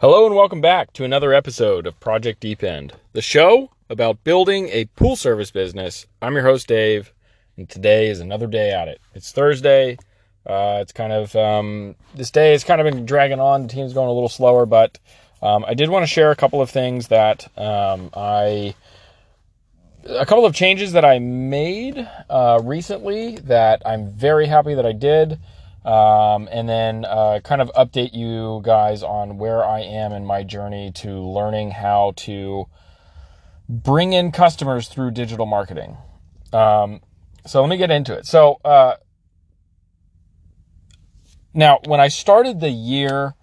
Hello and welcome back to another episode of Project Deep End, the show about building a pool service business. I'm your host, Dave, and today is another day at it. It's Thursday. Uh, it's kind of, um, this day has kind of been dragging on. The team's going a little slower, but um, I did want to share a couple of things that um, I, a couple of changes that I made uh, recently that I'm very happy that I did um, and then uh, kind of update you guys on where I am in my journey to learning how to bring in customers through digital marketing. Um, so let me get into it. So uh, now, when I started the year,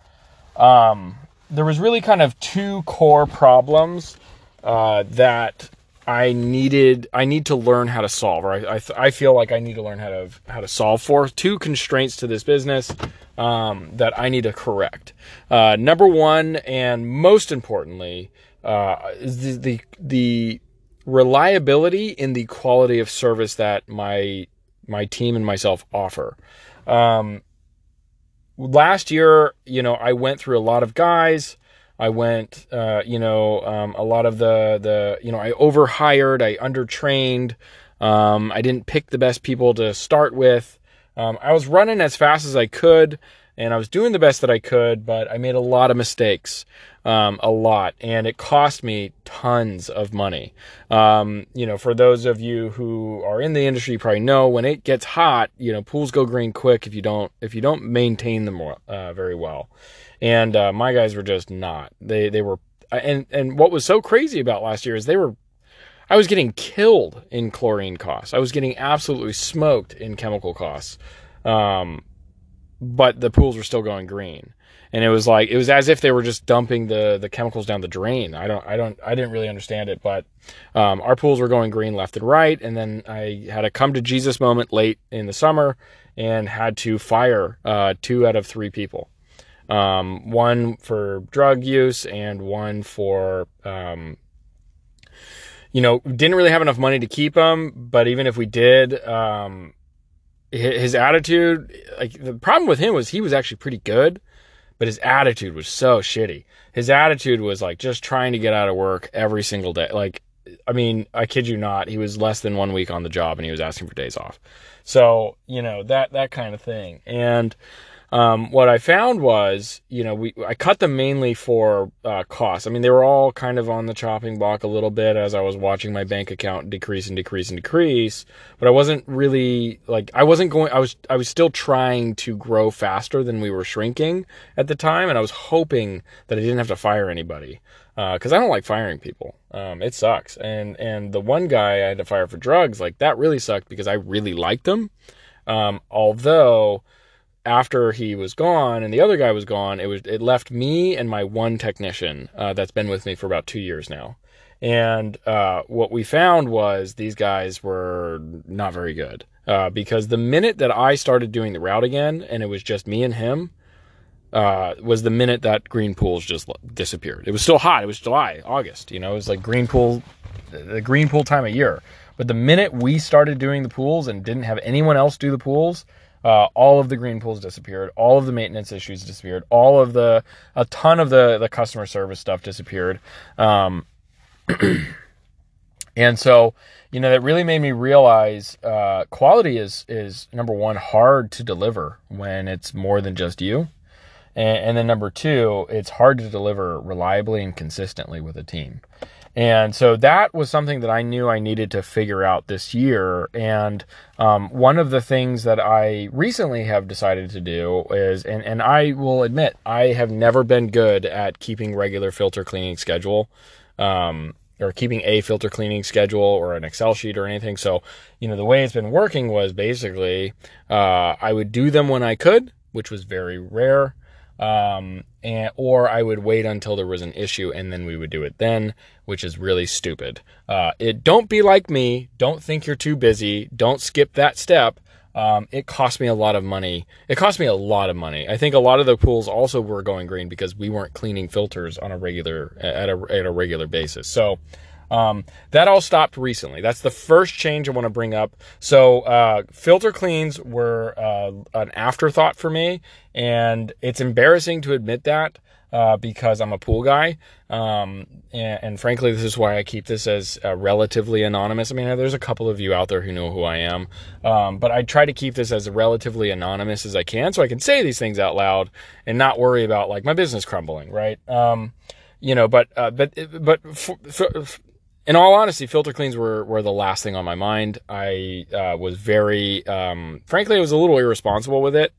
um, there was really kind of two core problems uh, that I needed I need to learn how to solve, or I I, I, feel like I need to learn how to how to solve for two constraints to this business um, that I need to correct. Uh, number one, and most importantly, uh, is the, the, the reliability in the quality of service that my my team and myself offer. Um, last year, you know, I went through a lot of guys. I went, uh, you know, um, a lot of the the you know I overhired, I undertrained, um, I didn't pick the best people to start with. Um, I was running as fast as I could, and I was doing the best that I could, but I made a lot of mistakes, um, a lot, and it cost me tons of money. Um, you know, for those of you who are in the industry, you probably know when it gets hot, you know, pools go green quick if you don't if you don't maintain them uh, very well and uh, my guys were just not. They they were, and and what was so crazy about last year is they were. I was getting killed in chlorine costs. I was getting absolutely smoked in chemical costs. Um, but the pools were still going green. And it was like it was as if they were just dumping the the chemicals down the drain. I don't I don't I didn't really understand it, but um, our pools were going green left and right. And then I had a come to Jesus moment late in the summer and had to fire uh, two out of three people um, one for drug use and one for um, you know didn't really have enough money to keep them but even if we did um, his attitude like the problem with him was he was actually pretty good but his attitude was so shitty. His attitude was like just trying to get out of work every single day. Like i mean i kid you not he was less than one week on the job and he was asking for days off. So you know that that kind of thing. And um, what I found was, you know, we I cut them mainly for uh, costs. I mean, they were all kind of on the chopping block a little bit as I was watching my bank account decrease and decrease and decrease. But I wasn't really like I wasn't going. I was I was still trying to grow faster than we were shrinking at the time, and I was hoping that I didn't have to fire anybody because uh, I don't like firing people. Um, it sucks. And and the one guy I had to fire for drugs, like that really sucked because I really liked him. Um, although after he was gone and the other guy was gone, it was it left me and my one technician uh, that's been with me for about two years now. And uh, what we found was these guys were not very good uh, because the minute that I started doing the route again and it was just me and him, uh, was the minute that green pools just disappeared. It was still hot. It was July, August. You know, it was like green pool, the green pool time of year. But the minute we started doing the pools and didn't have anyone else do the pools, uh, all of the green pools disappeared. All of the maintenance issues disappeared. All of the a ton of the the customer service stuff disappeared. Um, and so you know that really made me realize uh, quality is is number one hard to deliver when it's more than just you. And, and then number two, it's hard to deliver reliably and consistently with a team. And so that was something that I knew I needed to figure out this year. And um, one of the things that I recently have decided to do is, and, and I will admit, I have never been good at keeping regular filter cleaning schedule. Um, or keeping a filter cleaning schedule or an Excel sheet or anything. So, you know, the way it's been working was basically uh, I would do them when I could, which was very rare um, and or I would wait until there was an issue and then we would do it then, which is really stupid. Uh, it don't be like me. Don't think you're too busy. Don't skip that step. Um, it cost me a lot of money. It cost me a lot of money. I think a lot of the pools also were going green because we weren't cleaning filters on a regular at a at a regular basis. So um, that all stopped recently. That's the first change I want to bring up. So uh, filter cleans were uh, an afterthought for me, and it's embarrassing to admit that. uh, because I'm a pool guy. Um, and, and, frankly, this is why I keep this as uh, relatively anonymous. I mean, there's a couple of you out there who know who I am, um, but I try to keep this as relatively anonymous as I can so I can say these things out loud and not worry about like my business crumbling, right? Um, you know, but, uh, but, but, in all honesty, filter cleans were, were the last thing on my mind. I uh, was very, um, frankly, I was a little irresponsible with it.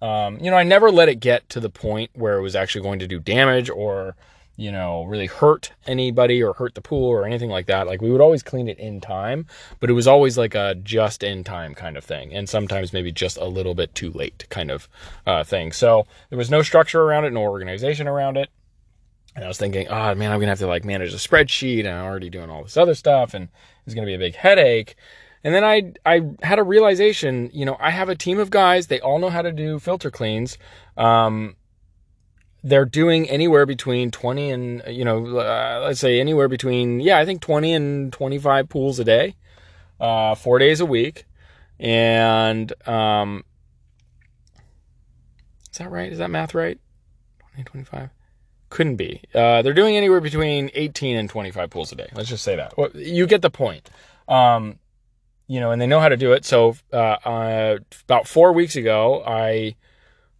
Um, you know, I never let it get to the point where it was actually going to do damage or, you know, really hurt anybody or hurt the pool or anything like that. Like we would always clean it in time, but it was always like a just in time kind of thing. And sometimes maybe just a little bit too late kind of uh, thing. So there was no structure around it, no organization around it. And I was thinking, oh man, I'm to have to like manage a spreadsheet and I'm already doing all this other stuff and it's to be a big headache. And then I I had a realization, you know, I have a team of guys, they all know how to do filter cleans. Um, they're doing anywhere between 20 and you know, uh, let's say anywhere between yeah, I think 20 and 25 pools a day. Uh, 4 days a week. And um Is that right? Is that math right? 20 25 couldn't be. Uh, they're doing anywhere between 18 and 25 pools a day. Let's just say that. Well, you get the point. Um, you know, and they know how to do it. So uh, uh, about four weeks ago, I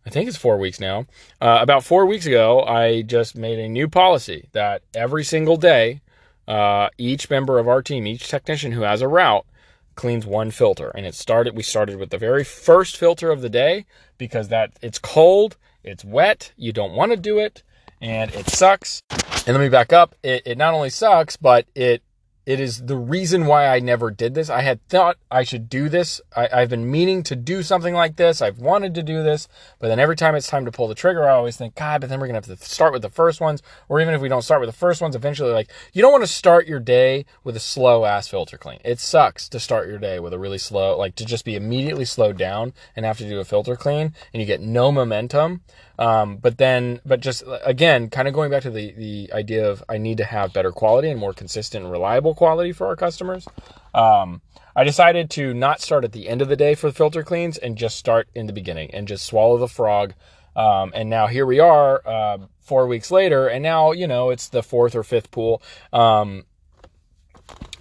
I think it's four weeks now. Uh, about four weeks ago, I just made a new policy that every single day, uh, each member of our team, each technician who has a route, cleans one filter. And it started. We started with the very first filter of the day because that it's cold, it's wet, you don't want to do it, and it sucks. And let me back up. It, it not only sucks, but it it is the reason why I never did this. I had thought I should do this. I, have been meaning to do something like this. I've wanted to do this, but then every time it's time to pull the trigger, I always think, God, but then we're to have to start with the first ones. Or even if we don't start with the first ones, eventually, like, you don't want to start your day with a slow ass filter clean. It sucks to start your day with a really slow, like to just be immediately slowed down and have to do a filter clean and you get no momentum. Um, but then, but just again, kind of going back to the, the idea of I need to have better quality and more consistent and reliable quality for our customers. Um, I decided to not start at the end of the day for the filter cleans and just start in the beginning and just swallow the frog. Um, and now here we are, uh, four weeks later, and now, you know, it's the fourth or fifth pool, um,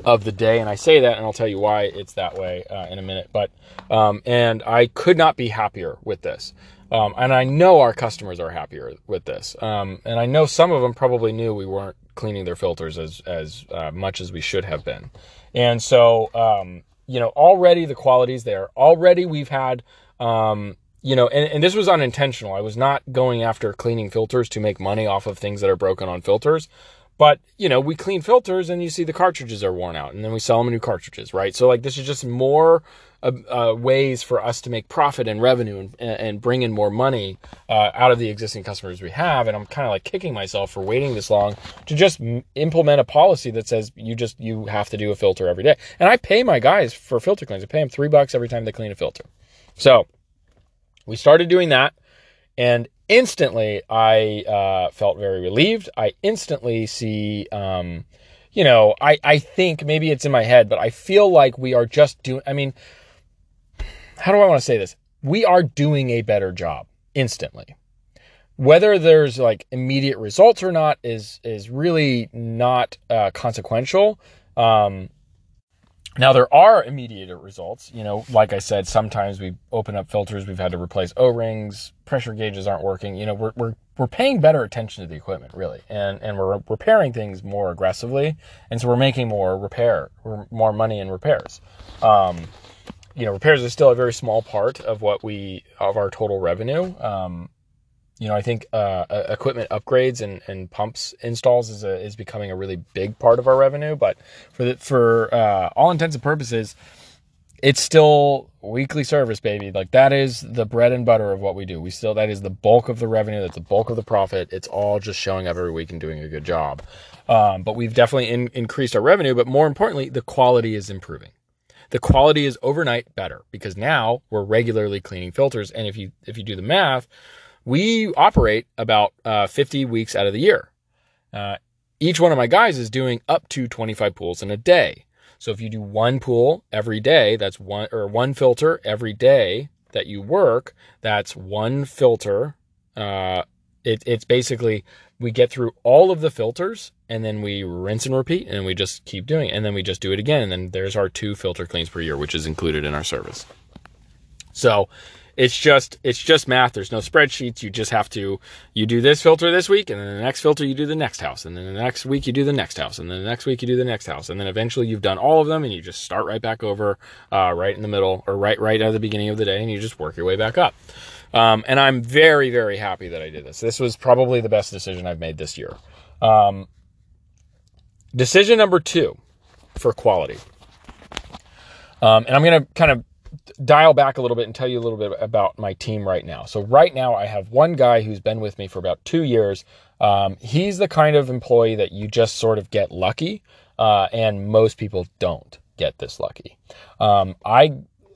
of the day. And I say that, and I'll tell you why it's that way uh, in a minute. But, um, and I could not be happier with this. Um, and I know our customers are happier with this. Um, and I know some of them probably knew we weren't cleaning their filters as as uh, much as we should have been. And so, um, you know, already the quality's there. Already we've had, um, you know, and, and this was unintentional. I was not going after cleaning filters to make money off of things that are broken on filters. But, you know, we clean filters and you see the cartridges are worn out and then we sell them new cartridges, right? So, like, this is just more uh, uh, ways for us to make profit and revenue and, and bring in more money uh, out of the existing customers we have. And I'm kind of like kicking myself for waiting this long to just m- implement a policy that says you just you have to do a filter every day. And I pay my guys for filter cleans. I pay them three bucks every time they clean a filter. So we started doing that, and instantly I uh, felt very relieved. I instantly see. Um, you know, I, I think maybe it's in my head, but I feel like we are just doing, I mean, how do I want to say this? We are doing a better job instantly. Whether there's like immediate results or not is is really not uh, consequential. Um, now there are immediate results. You know, like I said, sometimes we open up filters, we've had to replace O-rings, pressure gauges aren't working. You know, we're we're we're paying better attention to the equipment really, and and we're repairing things more aggressively, and so we're making more repair, more money in repairs. Um, you know, repairs is still a very small part of what we of our total revenue. Um, you know, I think uh, equipment upgrades and, and pumps installs is a, is becoming a really big part of our revenue. But for the, for uh, all intents and purposes, it's still weekly service, baby. Like that is the bread and butter of what we do. We still that is the bulk of the revenue. That's the bulk of the profit. It's all just showing up every week and doing a good job. Um, but we've definitely in, increased our revenue. But more importantly, the quality is improving the quality is overnight better because now we're regularly cleaning filters. And if you if you do the math, we operate about uh, 50 weeks out of the year. Uh, each one of my guys is doing up to 25 pools in a day. So if you do one pool every day, that's one or one filter every day that you work. That's one filter uh, it, it's basically we get through all of the filters and then we rinse and repeat and we just keep doing it and then we just do it again and then there's our two filter cleans per year which is included in our service. So it's just it's just math. There's no spreadsheets. You just have to you do this filter this week and then the next filter you do the next house and then the next week you do the next house and then the next week you do the next house and then eventually you've done all of them and you just start right back over uh, right in the middle or right right at the beginning of the day and you just work your way back up. Um, and i'm very very happy that i did this. This was probably the best decision i've made this year. Um, decision number two for quality um, and i'm going to kind of dial back a little bit and tell you a little bit about my team right now. So right now I have one guy who's been with me for about two years. Um, he's the kind of employee that you just sort of get lucky, uh, and most people don't get this lucky. Um, I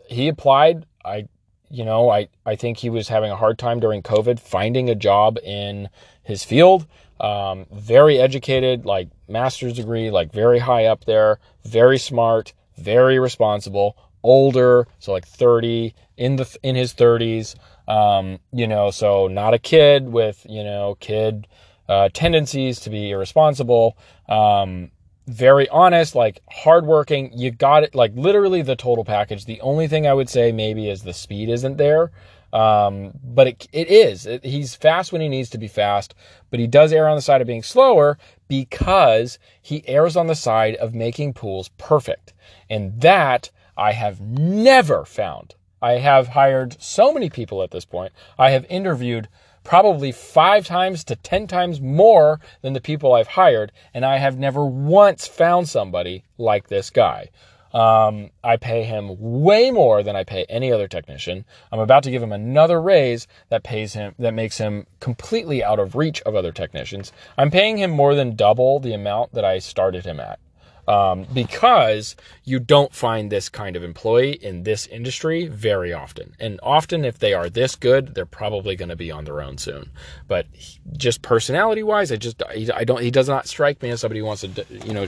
he applied. I you know I I think he was having a hard time during COVID finding a job in his field. Um, very educated, like master's degree, like very high up there, very smart, very responsible older, so like 30 in the in his 30s. Um, you know, so not a kid with you know kid uh, tendencies to be irresponsible. Um, very honest, like hardworking. You got it, like literally the total package. The only thing I would say maybe is the speed isn't there. Um, but it, it is. It, he's fast when he needs to be fast, but he does err on the side of being slower because he errs on the side of making pools perfect. And that I have never found. I have hired so many people at this point. I have interviewed probably five times to 10 times more than the people I've hired, and I have never once found somebody like this guy. Um, I pay him way more than I pay any other technician. I'm about to give him another raise that pays him, that makes him completely out of reach of other technicians. I'm paying him more than double the amount that I started him at um, because you don't find this kind of employee in this industry very often. And often, if they are this good, they're probably going to be on their own soon. But just personality wise, I just I don't he does not strike me as somebody who wants to you know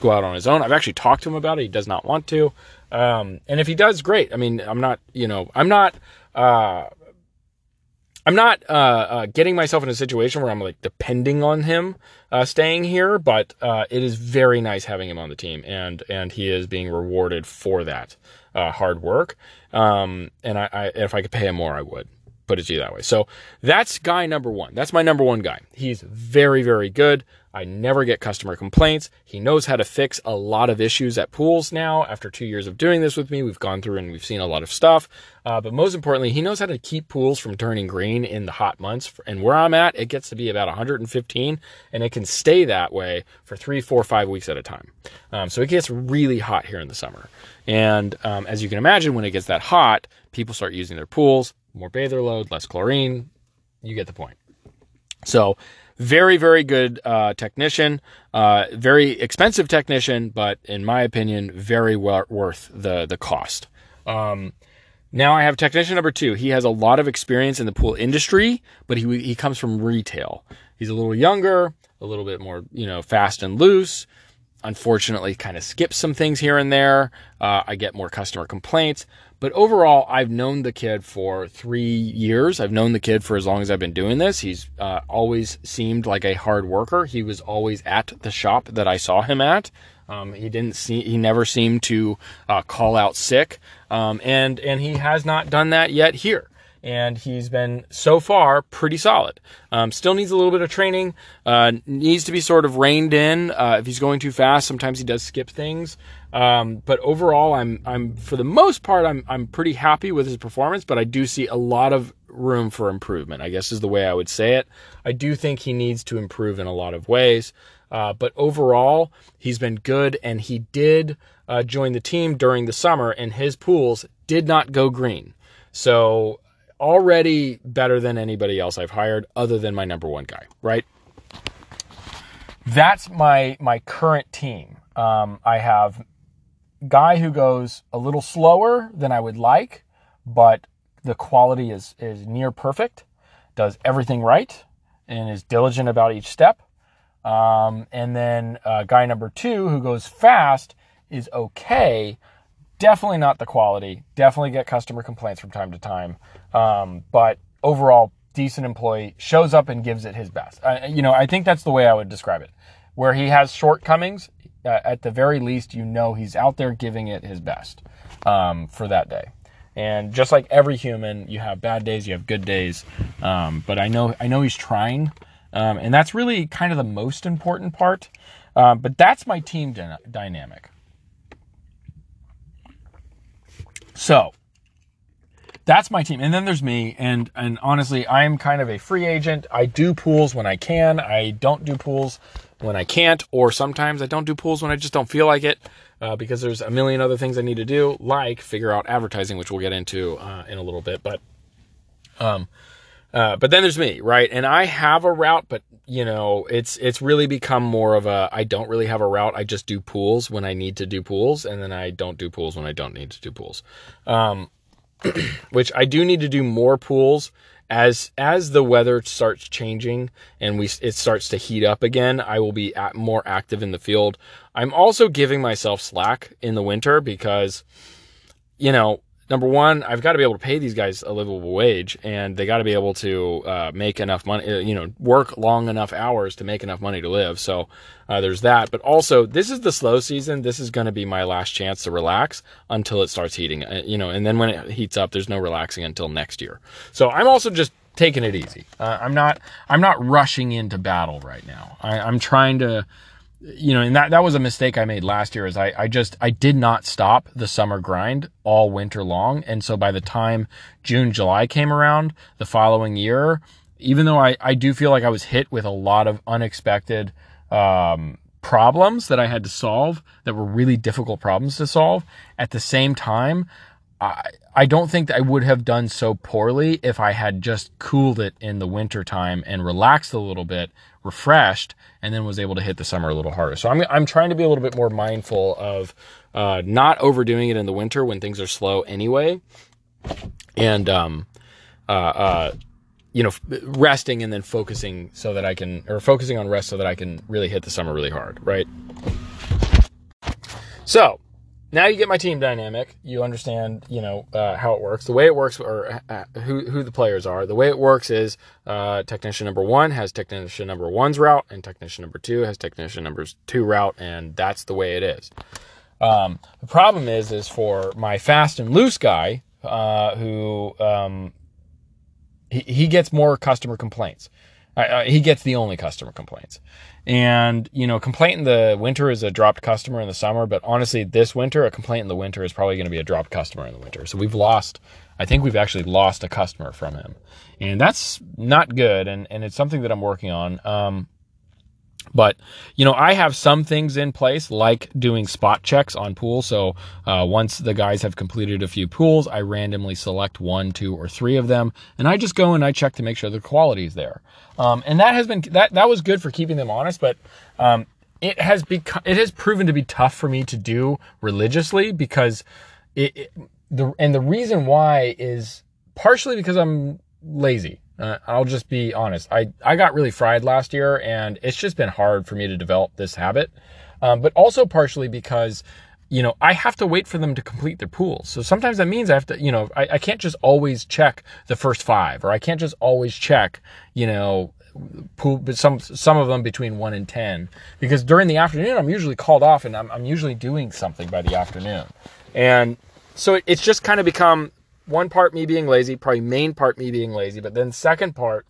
go out on his own. I've actually talked to him about it. He does not want to. Um, and if he does, great. I mean, I'm not you know I'm not. Uh, I'm not uh, uh, getting myself in a situation where I'm like depending on him uh, staying here, but uh, it is very nice having him on the team, and and he is being rewarded for that uh, hard work. Um, and I, I, if I could pay him more, I would put it to you that way. So that's guy number one. That's my number one guy. He's very very good. I never get customer complaints. He knows how to fix a lot of issues at pools now. After two years of doing this with me, we've gone through and we've seen a lot of stuff. Uh, but most importantly, he knows how to keep pools from turning green in the hot months. And where I'm at, it gets to be about 115 and it can stay that way for three, four, five weeks at a time. Um, so it gets really hot here in the summer. And um, as you can imagine, when it gets that hot, people start using their pools, more bather load, less chlorine. You get the point. So very, very good uh, technician, uh, very expensive technician, but in my opinion, very well worth the the cost. Um, now I have technician number two. He has a lot of experience in the pool industry, but he he comes from retail. He's a little younger, a little bit more you know fast and loose. Unfortunately, kind of skips some things here and there. Uh, I get more customer complaints, but overall, I've known the kid for three years. I've known the kid for as long as I've been doing this. He's uh, always seemed like a hard worker. He was always at the shop that I saw him at. Um, he didn't see, he never seemed to uh, call out sick, um, and and he has not done that yet here and he's been so far pretty solid. Um, still needs a little bit of training. Uh, needs to be sort of reined in. Uh, if he's going too fast, sometimes he does skip things. Um, but overall, I'm I'm for the most part, I'm I'm pretty happy with his performance. But I do see a lot of room for improvement. I guess is the way I would say it. I do think he needs to improve in a lot of ways. Uh, but overall, he's been good, and he did uh, join the team during the summer, and his pools did not go green. So already better than anybody else I've hired other than my number one guy, right? That's my my current team. Um, I have guy who goes a little slower than I would like, but the quality is is near perfect. Does everything right and is diligent about each step. Um, and then uh, guy number two who goes fast is okay, definitely not the quality. Definitely get customer complaints from time to time. Um, but overall, decent employee, shows up and gives it his best. You know, I think that's the way I would describe it. Where he has shortcomings, uh, at the very least, you know he's out there giving it his best um, for that day. And just like every human, you have bad days, you have good days. Um, but I know, I know he's trying, um, and that's really kind of the most important part. Um, but that's my team dy- dynamic. So that's my team. And then there's me. And, and honestly, I'm kind of a free agent. I do pools when I can. I don't do pools when I can't, or sometimes I don't do pools when I just don't feel like it, uh, because there's a million other things I need to do, like figure out advertising, which we'll get into uh, in a little bit. But, um, uh, but then there's me, right? And I have a route, but you know, it's it's really become more of a I don't really have a route. I just do pools when I need to do pools, and then I don't do pools when I don't need to do pools. Um, which I do need to do more pools as as the weather starts changing and we it starts to heat up again. I will be at more active in the field. I'm also giving myself slack in the winter because you know number one, I've got to be able to pay these guys a livable wage, and they got to be able to uh, make enough money, uh, you know, work long enough hours to make enough money to live. So uh, there's that. But also, this is the slow season. This is going to be my last chance to relax until it starts heating, uh, you know, and then when it heats up, there's no relaxing until next year. So I'm also just taking it easy. Uh, I'm not I'm not rushing into battle right now. I, I'm trying to you know, and that, that was a mistake I made last year is I, I just, I did not stop the summer grind all winter long. And so by the time June, July came around the following year, even though I, I do feel like I was hit with a lot of unexpected, um, problems that I had to solve that were really difficult problems to solve. At the same time, I, I don't think I would have done so poorly if I had just cooled it in the winter time and relaxed a little bit, refreshed, and then was able to hit the summer a little harder. So I'm, I'm trying to be a little bit more mindful of uh, not overdoing it in the winter when things are slow anyway. And, um, uh, uh, you know, resting and then focusing so that I can, or focusing on rest so that I can really hit the summer really hard, right? So, now you get my team dynamic. You understand, you know, uh, how it works. The way it works, or uh, who who the players are. The way it works is uh, technician number one has technician number one's route, and technician number two has technician number two route, and that's the way it is. Um, the problem is, is for my fast and loose guy, uh, who um, he, he gets more customer complaints. Uh, he gets the only customer complaints. And, you know, complaint in the winter is a dropped customer in the summer, but honestly, this winter, a complaint in the winter is probably going to be a dropped customer in the winter. So we've lost, I think we've actually lost a customer from him. And that's not good. And, and it's something that I'm working on. Um, but, you know, I have some things in place like doing spot checks on pools. So uh, once the guys have completed a few pools, I randomly select one, two, or three of them, and I just go and I check to make sure the quality is there. Um, and that has been that that was good for keeping them honest, but um, it has become it has proven to be tough for me to do religiously because it, it the and the reason why is partially because I'm lazy. Uh, I'll just be honest. I, I got really fried last year and it's just been hard for me to develop this habit. Um, but also partially because, you know, I have to wait for them to complete their pools. So sometimes that means I have to, you know, I, I can't just always check the first five or I can't just always check, you know, pool, some, some of them between one and 10 because during the afternoon, I'm usually called off and I'm, I'm usually doing something by the afternoon. And so it's just kind of become one part me being lazy, probably main part me being lazy, but then second part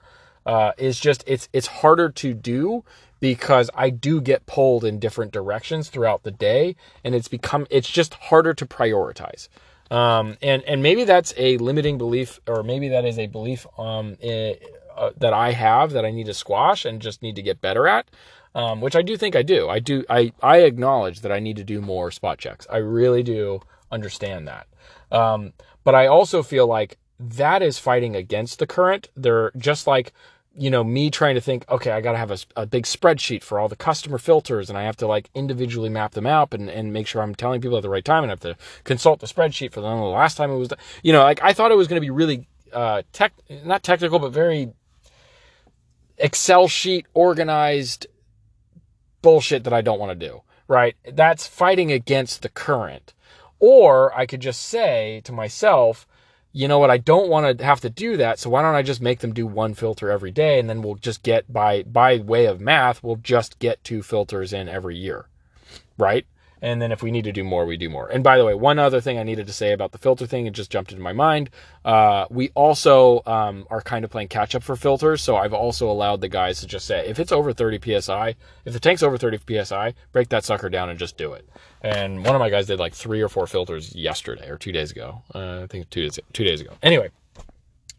uh, is just it's it's harder to do because I do get pulled in different directions throughout the day, and it's become it's just harder to prioritize. Um, and and maybe that's a limiting belief, or maybe that is a belief um, in, uh, that I have that I need to squash and just need to get better at. Um, which I do think I do. I do. I I acknowledge that I need to do more spot checks. I really do understand that. Um, but I also feel like that is fighting against the current. They're just like, you know, me trying to think, okay, I got to have a, a, big spreadsheet for all the customer filters and I have to like individually map them out and, and make sure I'm telling people at the right time and I have to consult the spreadsheet for them. The last time it was, you know, like I thought it was going to be really, uh, tech, not technical, but very Excel sheet organized bullshit that I don't want to do, right? That's fighting against the current. Or I could just say to myself, you know what, I don't want to have to do that, so why don't I just make them do one filter every day and then we'll just get by by way of math, we'll just get two filters in every year. Right? And then if we need to do more, we do more. And by the way, one other thing I needed to say about the filter thing, it just jumped into my mind. Uh, we also um, are kind of playing catch up for filters. So I've also allowed the guys to just say, if it's over 30 psi, if the tank's over 30 psi, break that sucker down and just do it. And one of my guys did like three or four filters yesterday or two days ago. Uh, I think two days two days ago. Anyway,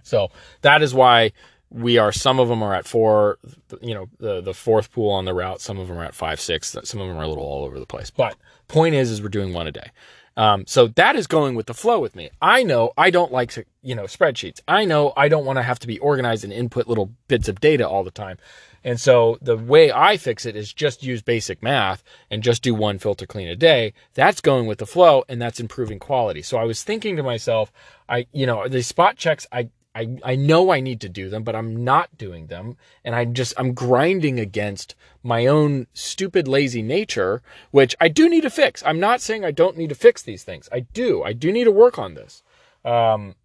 so that is why we are some of them are at four you know the the fourth pool on the route some of them are at five six some of them are a little all over the place. But point is is we're doing one a day. Um, so that is going with the flow with me. I know i don't like to, you know spreadsheets. I know i don't want to have to be organized and input little bits of data all the time. And so the way i fix it is just use basic math and just do one filter clean a day. That's going with the flow and that's improving quality. So i was thinking to myself i you know the spot checks i I, I know I need to do them, but I'm not doing them. And I just, I'm grinding against my own stupid, lazy nature, which I do need to fix. I'm not saying I don't need to fix these things. I do. I do need to work on this. Um,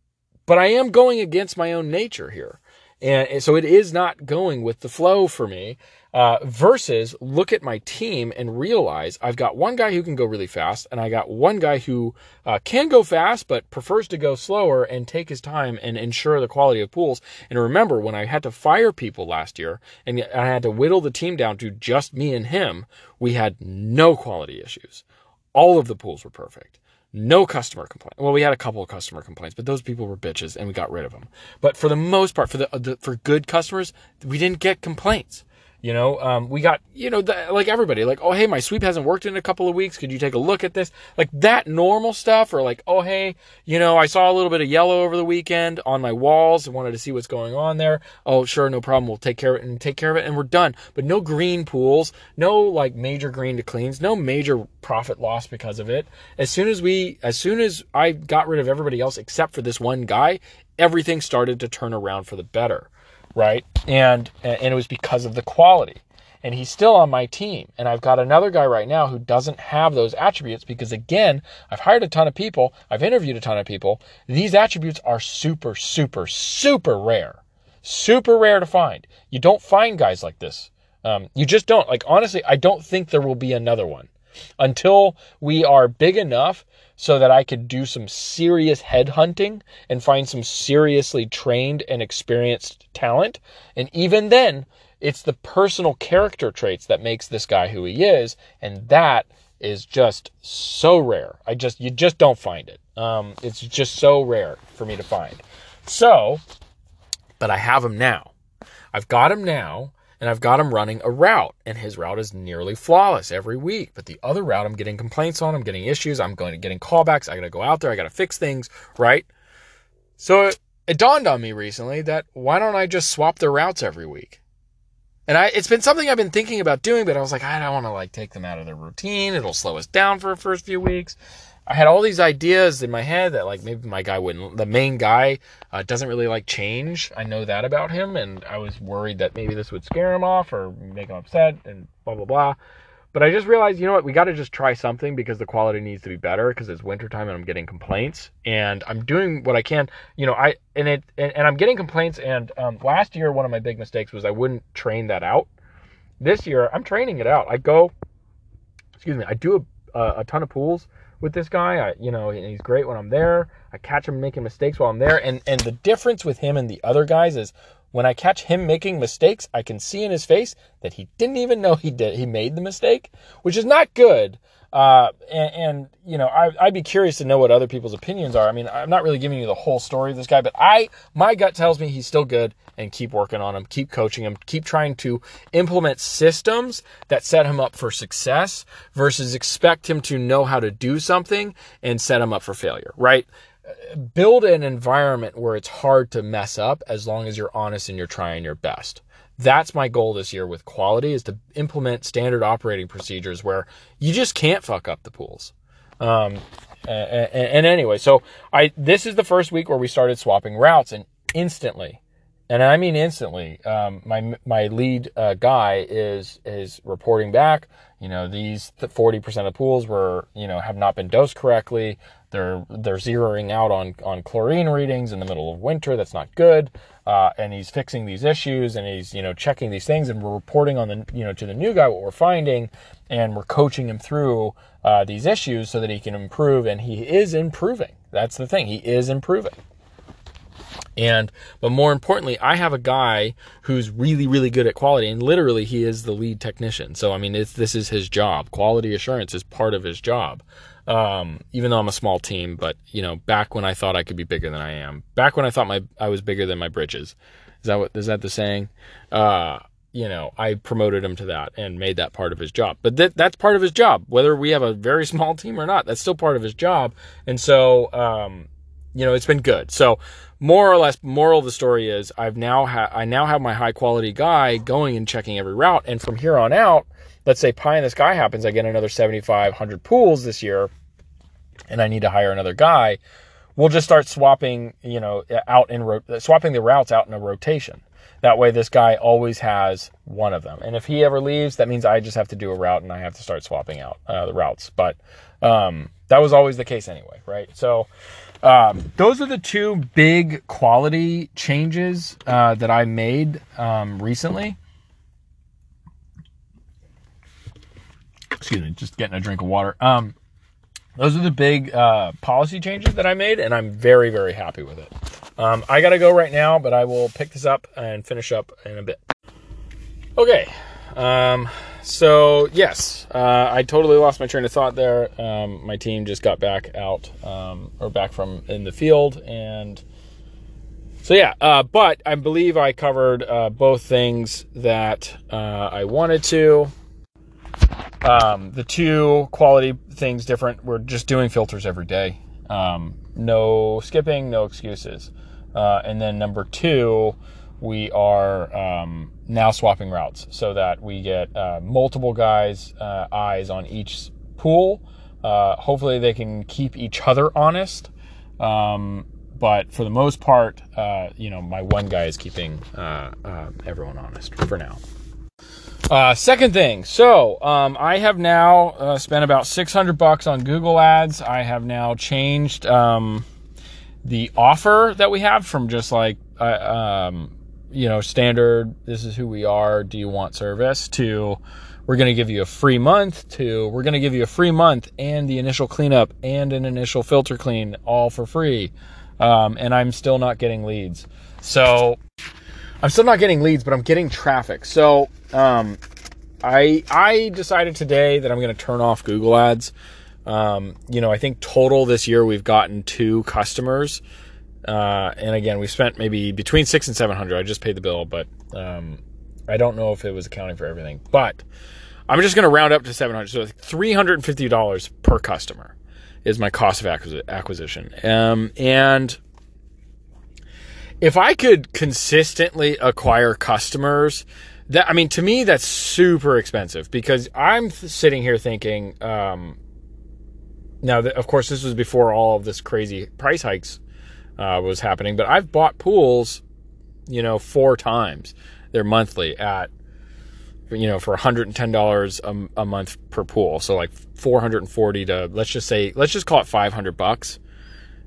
but I am going against my own nature here. And so it is not going with the flow for me. Uh, versus look at my team and realize I've got one guy who can go really fast, and I got one guy who uh, can go fast but prefers to go slower and take his time and ensure the quality of pools. And remember, when I had to fire people last year and I had to whittle the team down to just me and him, we had no quality issues. All of the pools were perfect. No customer complaint. Well, we had a couple of customer complaints, but those people were bitches and we got rid of them. But for the most part, for the, the for good customers, we didn't get complaints. You know, um, we got, you know, the, like everybody, like, oh, hey, my sweep hasn't worked in a couple of weeks. Could you take a look at this? Like that normal stuff, or like, oh, hey, you know, I saw a little bit of yellow over the weekend on my walls and wanted to see what's going on there. Oh, sure, no problem. We'll take care of it and take care of it, and we're done. But no green pools, no like major green to cleans, no major profit loss because of it. As soon as we, as soon as I got rid of everybody else except for this one guy, everything started to turn around for the better right? And and it was because of the quality. And he's still on my team. And I've got another guy right now who doesn't have those attributes because again, I've hired a ton of people, I've interviewed a ton of people. These attributes are super super super rare. Super rare to find. You don't find guys like this. Um, you just don't. Like honestly, I don't think there will be another one until we are big enough so that I could do some serious headhunting and find some seriously trained and experienced talent. And even then, it's the personal character traits that makes this guy who he is. And that is just so rare. I just, you just don't find it. Um, it's just so rare for me to find. So, but I have him now. I've got him now and I've got him running a route, and his route is nearly flawless every week. But the other route, I'm getting complaints on, I'm getting issues, I'm going to getting callbacks. I got to go out there, I got to fix things, right? So it, it dawned on me recently that why don't I just swap the routes every week? And I, it's been something I've been thinking about doing, but I was like, I don't want to like take them out of their routine. It'll slow us down for the first few weeks. I had all these ideas in my head that like maybe my guy wouldn't. The main guy uh, doesn't really like change. I know that about him, and I was worried that maybe this would scare him off or make him upset and blah blah blah. But I just realized, you know what, we got to just try something because the quality needs to be better because it's wintertime and I'm getting complaints and I'm doing what I can. You know, I and it and, and I'm getting complaints. And um, last year, one of my big mistakes was I wouldn't train that out. This year, I'm training it out. I go, excuse me, I do a, a ton of pools with this guy. I, you know, he's great when I'm there. I catch him making mistakes while I'm there. And and the difference with him and the other guys is when I catch him making mistakes, I can see in his face that he didn't even know he did he made the mistake, which is not good. Uh, and, and, you know, I, I'd be curious to know what other people's opinions are. I mean, I'm not really giving you the whole story of this guy, but I, my gut tells me he's still good and keep working on him, keep coaching him, keep trying to implement systems that set him up for success versus expect him to know how to do something and set him up for failure, right? Build an environment where it's hard to mess up as long as you're honest and you're trying your best that's my goal this year with quality is to implement standard operating procedures where you just can't fuck up the pools. Um, and, and, anyway, so I this is the first week where we started swapping routes, and instantly, and I mean instantly. Um, my my lead uh, guy is is reporting back. You know, these forty percent of pools were you know have not been dosed correctly. They're they're zeroing out on on chlorine readings in the middle of winter. That's not good. Uh, and he's fixing these issues and he's you know checking these things and we're reporting on the you know to the new guy what we're finding and we're coaching him through uh, these issues so that he can improve and he is improving. That's the thing. He is improving. And, but more importantly, I have a guy who's really, really good at quality and literally he is the lead technician. So, I mean, this is his job. Quality assurance is part of his job. Um, even though I'm a small team, but you know, back when I thought I could be bigger than I am, back when I thought my, I was bigger than my britches. Is that what, is that the saying? Uh, you know, I promoted him to that and made that part of his job. But that that's part of his job, whether we have a very small team or not. That's still part of his job. And so, um, you know, it's been good. So more or less moral of the story is I've now ha- I now have my high quality guy going and checking every route. And from here on out, let's say pie in the sky happens, I get another 7,500 pools this year and I need to hire another guy. We'll just start swapping, you know, out in ro- swapping the routes out in a rotation. That way, this guy always has one of them. And if he ever leaves, that means I just have to do a route and I have to start swapping out uh, the routes. But um, that was always the case anyway, right? So um, those are the two big quality changes uh, that I made um, recently. Excuse me, just getting a drink of water. Um, those are the big uh, policy changes that I made, and I'm very, very happy with it. Um, I got to go right now, but I will pick this up and finish up in a bit. Okay. So yes, uh, I totally lost my train of thought there. Um, my team just got back out um, or back from in the field, and so yeah. Uh, but I believe I covered uh, both things that uh, I wanted to. Um, the two quality things different. We're just doing filters every day. Um, no skipping, no excuses. Uh, and then number two, we are um, now swapping routes so that we get uh, multiple guys' uh, eyes on each pool. Uh, hopefully, they can keep each other honest. Um, but for the most part, uh, you know, my one guy is keeping uh, uh, everyone honest for now. second thing, so um, I have now spent about 600 bucks on Google Ads. I have now changed um, the offer that we have from just like um, you know, standard, this is who we are, do you want service, to we're going to give you a free month, to we're going to give you a free month and the initial cleanup and an initial filter clean all for free. Um, and I'm still not getting leads. So I'm still not getting leads, but I'm getting traffic. So um, I I decided today that I'm going to turn off Google Ads. Um, you know, I think total this year we've gotten two customers uh, and again, we spent maybe between six and seven hundred. I just paid the bill, but um, I don't know if it was accounting for everything. But I'm just going to round up to seven hundred. So three hundred and fifty dollars per customer is my cost of acquisition. Um, and if I could consistently acquire customers, that I mean, to me, that's super expensive because I'm sitting here thinking. Um, now, of course, this was before all of this crazy price hikes uh, was happening. But I've bought pools, you know, four times. They're monthly at, you know, for $110 a, a month per pool. So like 440 to, let's just say, let's just call it 500 bucks,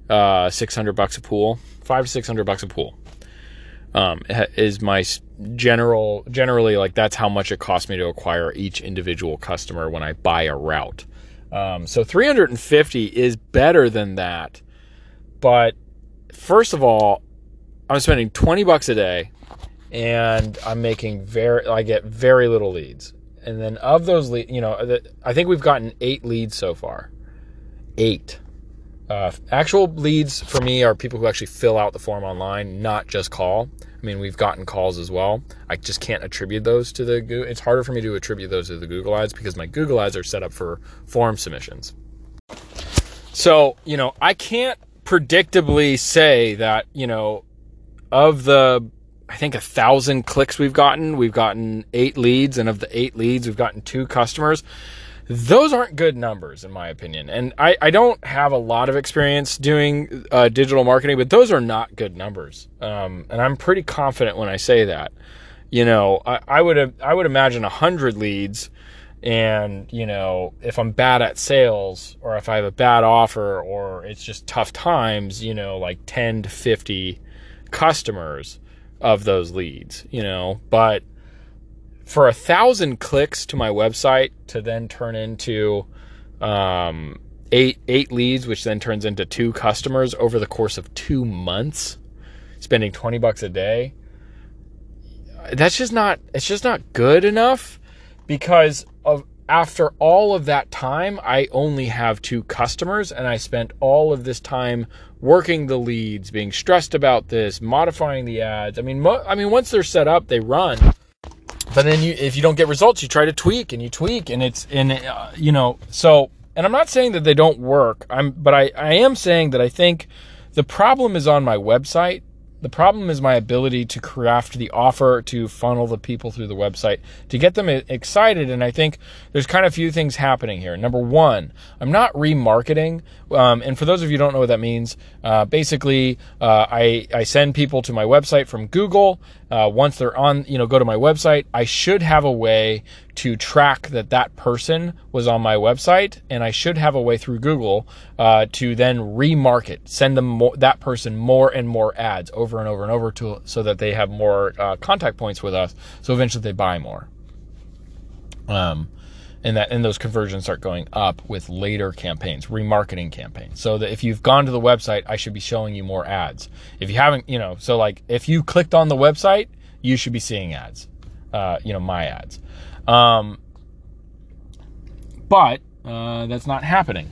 uh, 600 bucks a pool, five to 600 bucks a pool. Um, is my general, generally like that's how much it costs me to acquire each individual customer when I buy a route. Um, so 350 is better than that, but first of all, I'm spending 20 bucks a day and I'm making very, I get very little leads. And then of those leads, you know, I think we've gotten eight leads so far. Eight. Uh, actual leads for me are people who actually fill out the form online, not just call. I mean, we've gotten calls as well. I just can't attribute those to the. It's harder for me to attribute those to the Google ads because my Google ads are set up for form submissions. So, you know, I can't predictably say that, you know, of the, I think, a thousand clicks we've gotten, we've gotten eight leads, and of the eight leads, we've gotten two customers. those aren't good numbers in my opinion. And i, I don't have a lot of experience doing uh, digital marketing but those are not good numbers. Um, and i'm pretty confident when i say that. You know i, I would i would imagine a 100 leads and you know if i'm bad at sales or if i have a bad offer or it's just tough times you know like 10 to 50 customers of those leads you know but for a thousand clicks to my website to then turn into um, eight eight leads, which then turns into two customers over the course of two months, spending twenty bucks a day. That's just not. It's just not good enough because of after all of that time, I only have two customers, and I spent all of this time working the leads, being stressed about this, modifying the ads. I mean, mo- I mean, once they're set up, they run. But then you if you don't get results you try to tweak and you tweak and it's and uh, you know so and i'm not saying that they don't work. I'm but i i am saying that i think the problem is on my website the problem is my ability to craft the offer to funnel the people through the website to get them excited. And I think there's kind of a few things happening here. Number one, I'm not remarketing. Um, and for those of you who don't know what that means, uh, basically, uh, I, I send people to my website from Google. Uh, once they're on, you know, go to my website, I should have a way to track that that person was on my website, and I should have a way through Google uh, to then remarket, send them more, that person more and more ads over and over and over to so that they have more uh, contact points with us. So eventually they buy more. Um, and that and those conversions start going up with later campaigns, remarketing campaigns. So that if you've gone to the website, I should be showing you more ads. If you haven't, you know, so like if you clicked on the website, you should be seeing ads. Uh, you know, my ads. Um, but uh, that's not happening.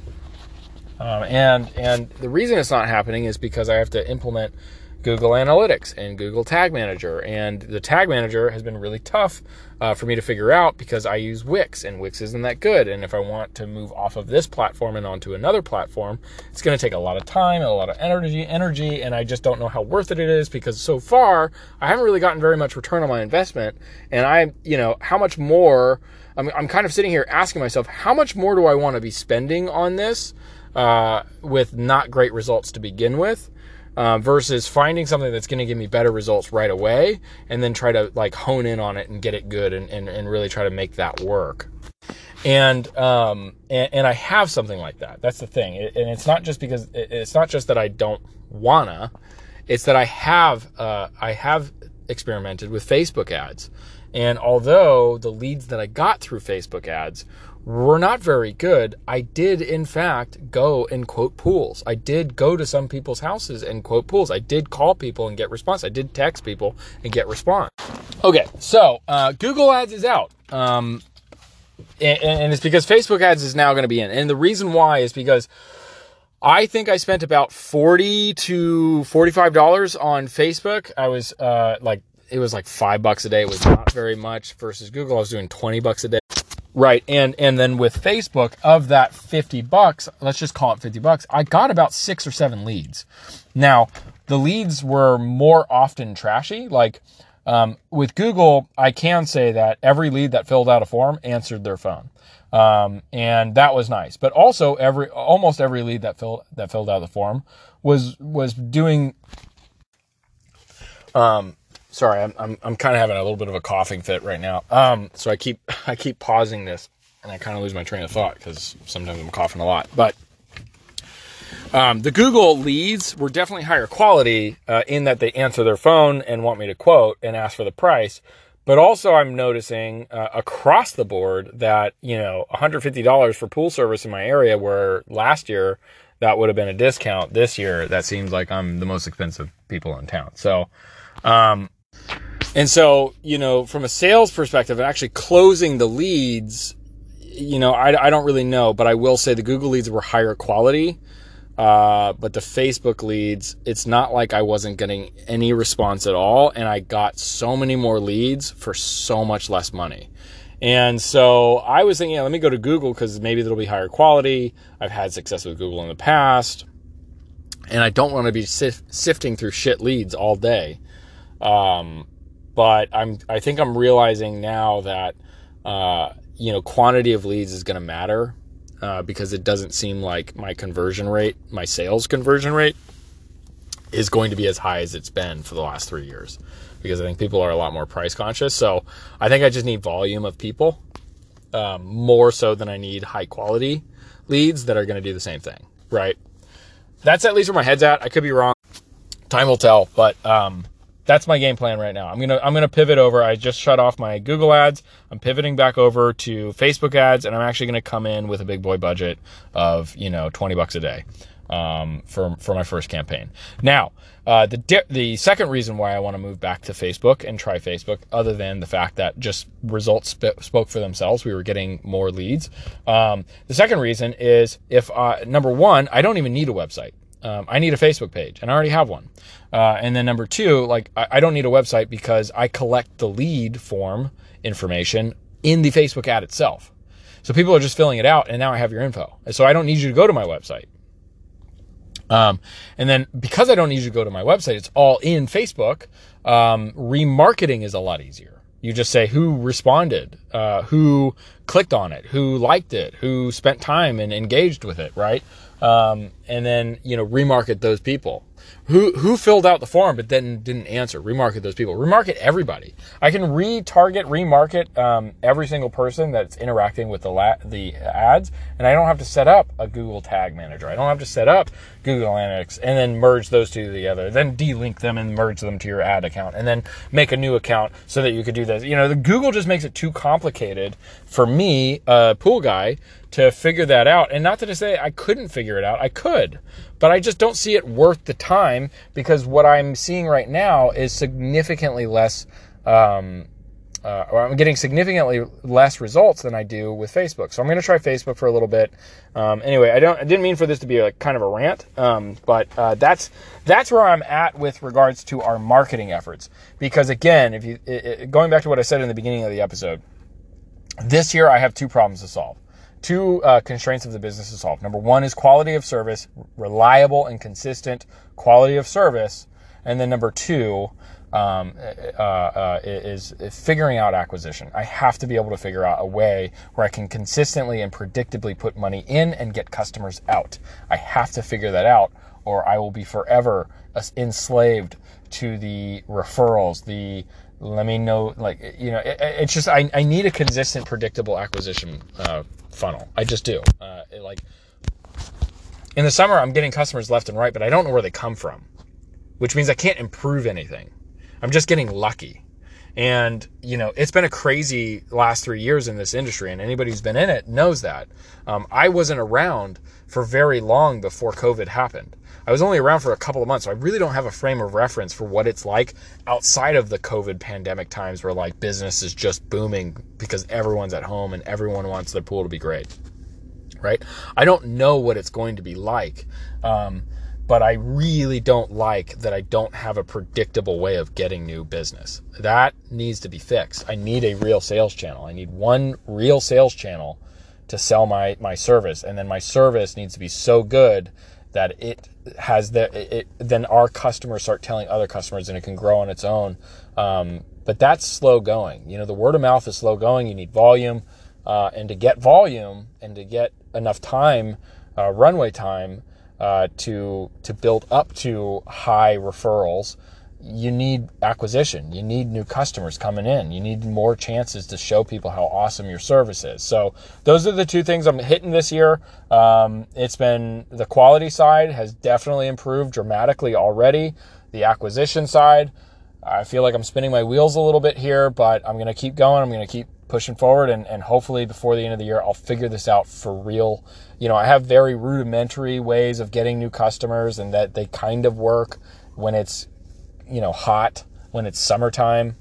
Um, and and the reason it's not happening is because I have to implement Google Analytics and Google Tag Manager. And the Tag Manager has been really tough uh, for me to figure out because I use Wix and Wix isn't that good. And if I want to move off of this platform and onto another platform, it's going to take a lot of time and a lot of energy, energy, and I just don't know how worth it it is because so far I haven't really gotten very much return on my investment. And I, you know, how much more? I'm, I'm kind of sitting here asking myself, how much more do I want to be spending on this uh, with not great results to begin with? Uh, versus finding something that's going to give me better results right away and then try to like hone in on it and get it good and, and, and really try to make that work. And, um, and, and I have something like that. That's the thing. And it's not just because it's not just that I don't wanna, it's that I have, uh, I have experimented with Facebook ads. And although the leads that I got through Facebook ads were not very good, I did in fact go and quote pools. I did go to some people's houses and quote pools. I did call people and get response. I did text people and get response. Okay, so uh, Google Ads is out. Um, and, and it's because Facebook ads is now going to be in. And the reason why is because I think I spent about 40 to $45 on Facebook. I was uh, like, it was like five bucks a day. It was not very much versus Google. I was doing 20 bucks a day. Right. And and then with Facebook, of that 50 bucks, let's just call it 50 bucks, I got about 6 or 7 leads. Now, the leads were more often trashy, like um, with Google, I can say that every lead that filled out a form answered their phone. Um, and that was nice. But also every almost every lead that filled that filled out the form was was doing um, sorry, I'm I'm, I'm kind of having a little bit of a coughing fit right now. Um, so I keep I keep pausing this, and I kind of lose my train of thought because sometimes I'm coughing a lot. But um, the Google leads were definitely higher quality uh, in that they answer their phone and want me to quote and ask for the price. But also, I'm noticing uh, across the board that you know $150 for pool service in my area, where last year that would have been a discount. This year, that seems like I'm the most expensive people in town. So, um, and so, you know, from a sales perspective actually closing the leads, you know, I, I don't really know, but I will say the Google leads were higher quality. Uh, but the Facebook leads, it's not like I wasn't getting any response at all. And I got so many more leads for so much less money. And so I was thinking, yeah, let me go to Google because maybe it'll be higher quality. I've had success with Google in the past. And I don't want to be sif- sifting through shit leads all day. Um, but I'm I think I'm realizing now that uh, you know, quantity of leads is going to matter uh, because it doesn't seem like my conversion rate, my sales conversion rate, is going to be as high as it's been for the last three years because I think people are a lot more price conscious. So I think I just need volume of people um, more so than I need high quality leads that are going to do the same thing, right? That's at least where my head's at. I could be wrong. Time will tell, but um, that's my game plan right now. I'm gonna I'm gonna pivot over. I just shut off my Google ads. I'm pivoting back over to Facebook ads, and I'm actually gonna come in with a big boy budget of you know 20 bucks a day um, for for my first campaign. Now, uh, the the second reason why I want to move back to Facebook and try Facebook, other than the fact that just results sp- spoke for themselves, we were getting more leads. Um, the second reason is if uh, number one, I don't even need a website. Um, I need a Facebook page, and I already have one. Uh, and then number two, like I, I don't need a website because I collect the lead form information in the Facebook ad itself. So people are just filling it out, and now I have your info. So I don't need you to go to my website. Um, and then because I don't need you to go to my website, it's all in Facebook. Um, remarketing is a lot easier. You just say who responded, uh, who clicked on it, who liked it, who spent time and engaged with it, right? Um, and then you know remarket those people who who filled out the form but then didn't answer. Remarket those people. Remarket everybody. I can retarget, remarket um, every single person that's interacting with the la- the ads, and I don't have to set up a Google Tag Manager. I don't have to set up Google Analytics and then merge those two together. Then delink them and merge them to your ad account, and then make a new account so that you could do this. You know, the Google just makes it too complicated for me, a pool guy, to figure that out. And not to say I couldn't figure it out. I could, but I just don't see it worth the time because what I'm seeing right now is significantly less. Um, uh, or I'm getting significantly less results than I do with Facebook. So I'm going to try Facebook for a little bit. Um, anyway, I don't, I didn't mean for this to be like kind of a rant, um, but uh, that's that's where I'm at with regards to our marketing efforts. Because again, if you it, it, going back to what I said in the beginning of the episode, this year I have two problems to solve two uh, constraints of the business to solve. Number one is quality of service, reliable and consistent quality of service. And then number two um, uh, uh, is, figuring out acquisition. I have to be able to figure out a way where I can consistently and predictably put money in and get customers out. I have to figure that out, or I will be forever enslaved to the referrals, the let me know like you know it, it's just I, I need a consistent predictable acquisition uh, funnel. I just do. Uh, it, like in the summer i'm getting customers left and right but i don't know where they come from which means i can't improve anything. I'm just getting lucky. And you know it's been a crazy last three years in this industry and anybody who's been in it knows that. Um, i wasn't around for very long before covid happened I was only around for a couple of months, so I really don't have a frame of reference for what it's like outside of the COVID pandemic times where like business is just booming because everyone's at home and everyone wants their pool to be great. Right? I don't know what it's going to be like. Um, but I really don't like that I don't have a predictable way of getting new business. That needs to be fixed. I need a real sales channel. I need one real sales channel to sell my my service and then my service needs to be so good that it has the it, then our customers start telling other customers and it can grow on its own. Um, but that's slow going. You know, the word of mouth is slow going. You need volume, uh, and to get volume and to get enough time, uh, runway time, uh, to to build up to high referrals you need acquisition. You need new customers coming in. You need more chances to show people how awesome your service is. So those are the two things I'm hitting this year. Um, it's been the quality side has definitely improved dramatically already. The acquisition side, I feel like I'm spinning my wheels a little bit here, but I'm going to keep going. I'm going to keep pushing forward and, and hopefully before the end of the year, I'll figure this out for real. You know, I have very rudimentary ways of getting new customers and that they kind of work when it's you know hot when it's summertime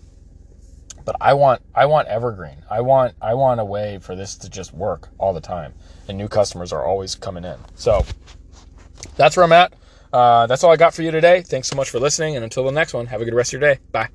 but I want I want evergreen. I want I want a way for this to just work all the time, and new customers are always coming in. So that's where I'm at. Uh, that's all I got for you today. Thanks so much for listening, and until the next one, have a good rest of your day. Bye.